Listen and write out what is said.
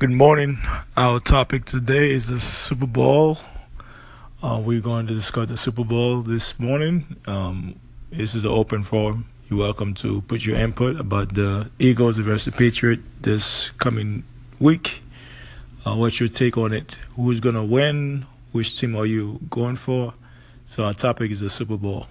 Good morning. Our topic today is the Super Bowl. Uh, we're going to discuss the Super Bowl this morning. Um, this is an open forum. You're welcome to put your input about the Eagles versus the Patriot this coming week. Uh, what's your take on it? Who's going to win? Which team are you going for? So our topic is the Super Bowl.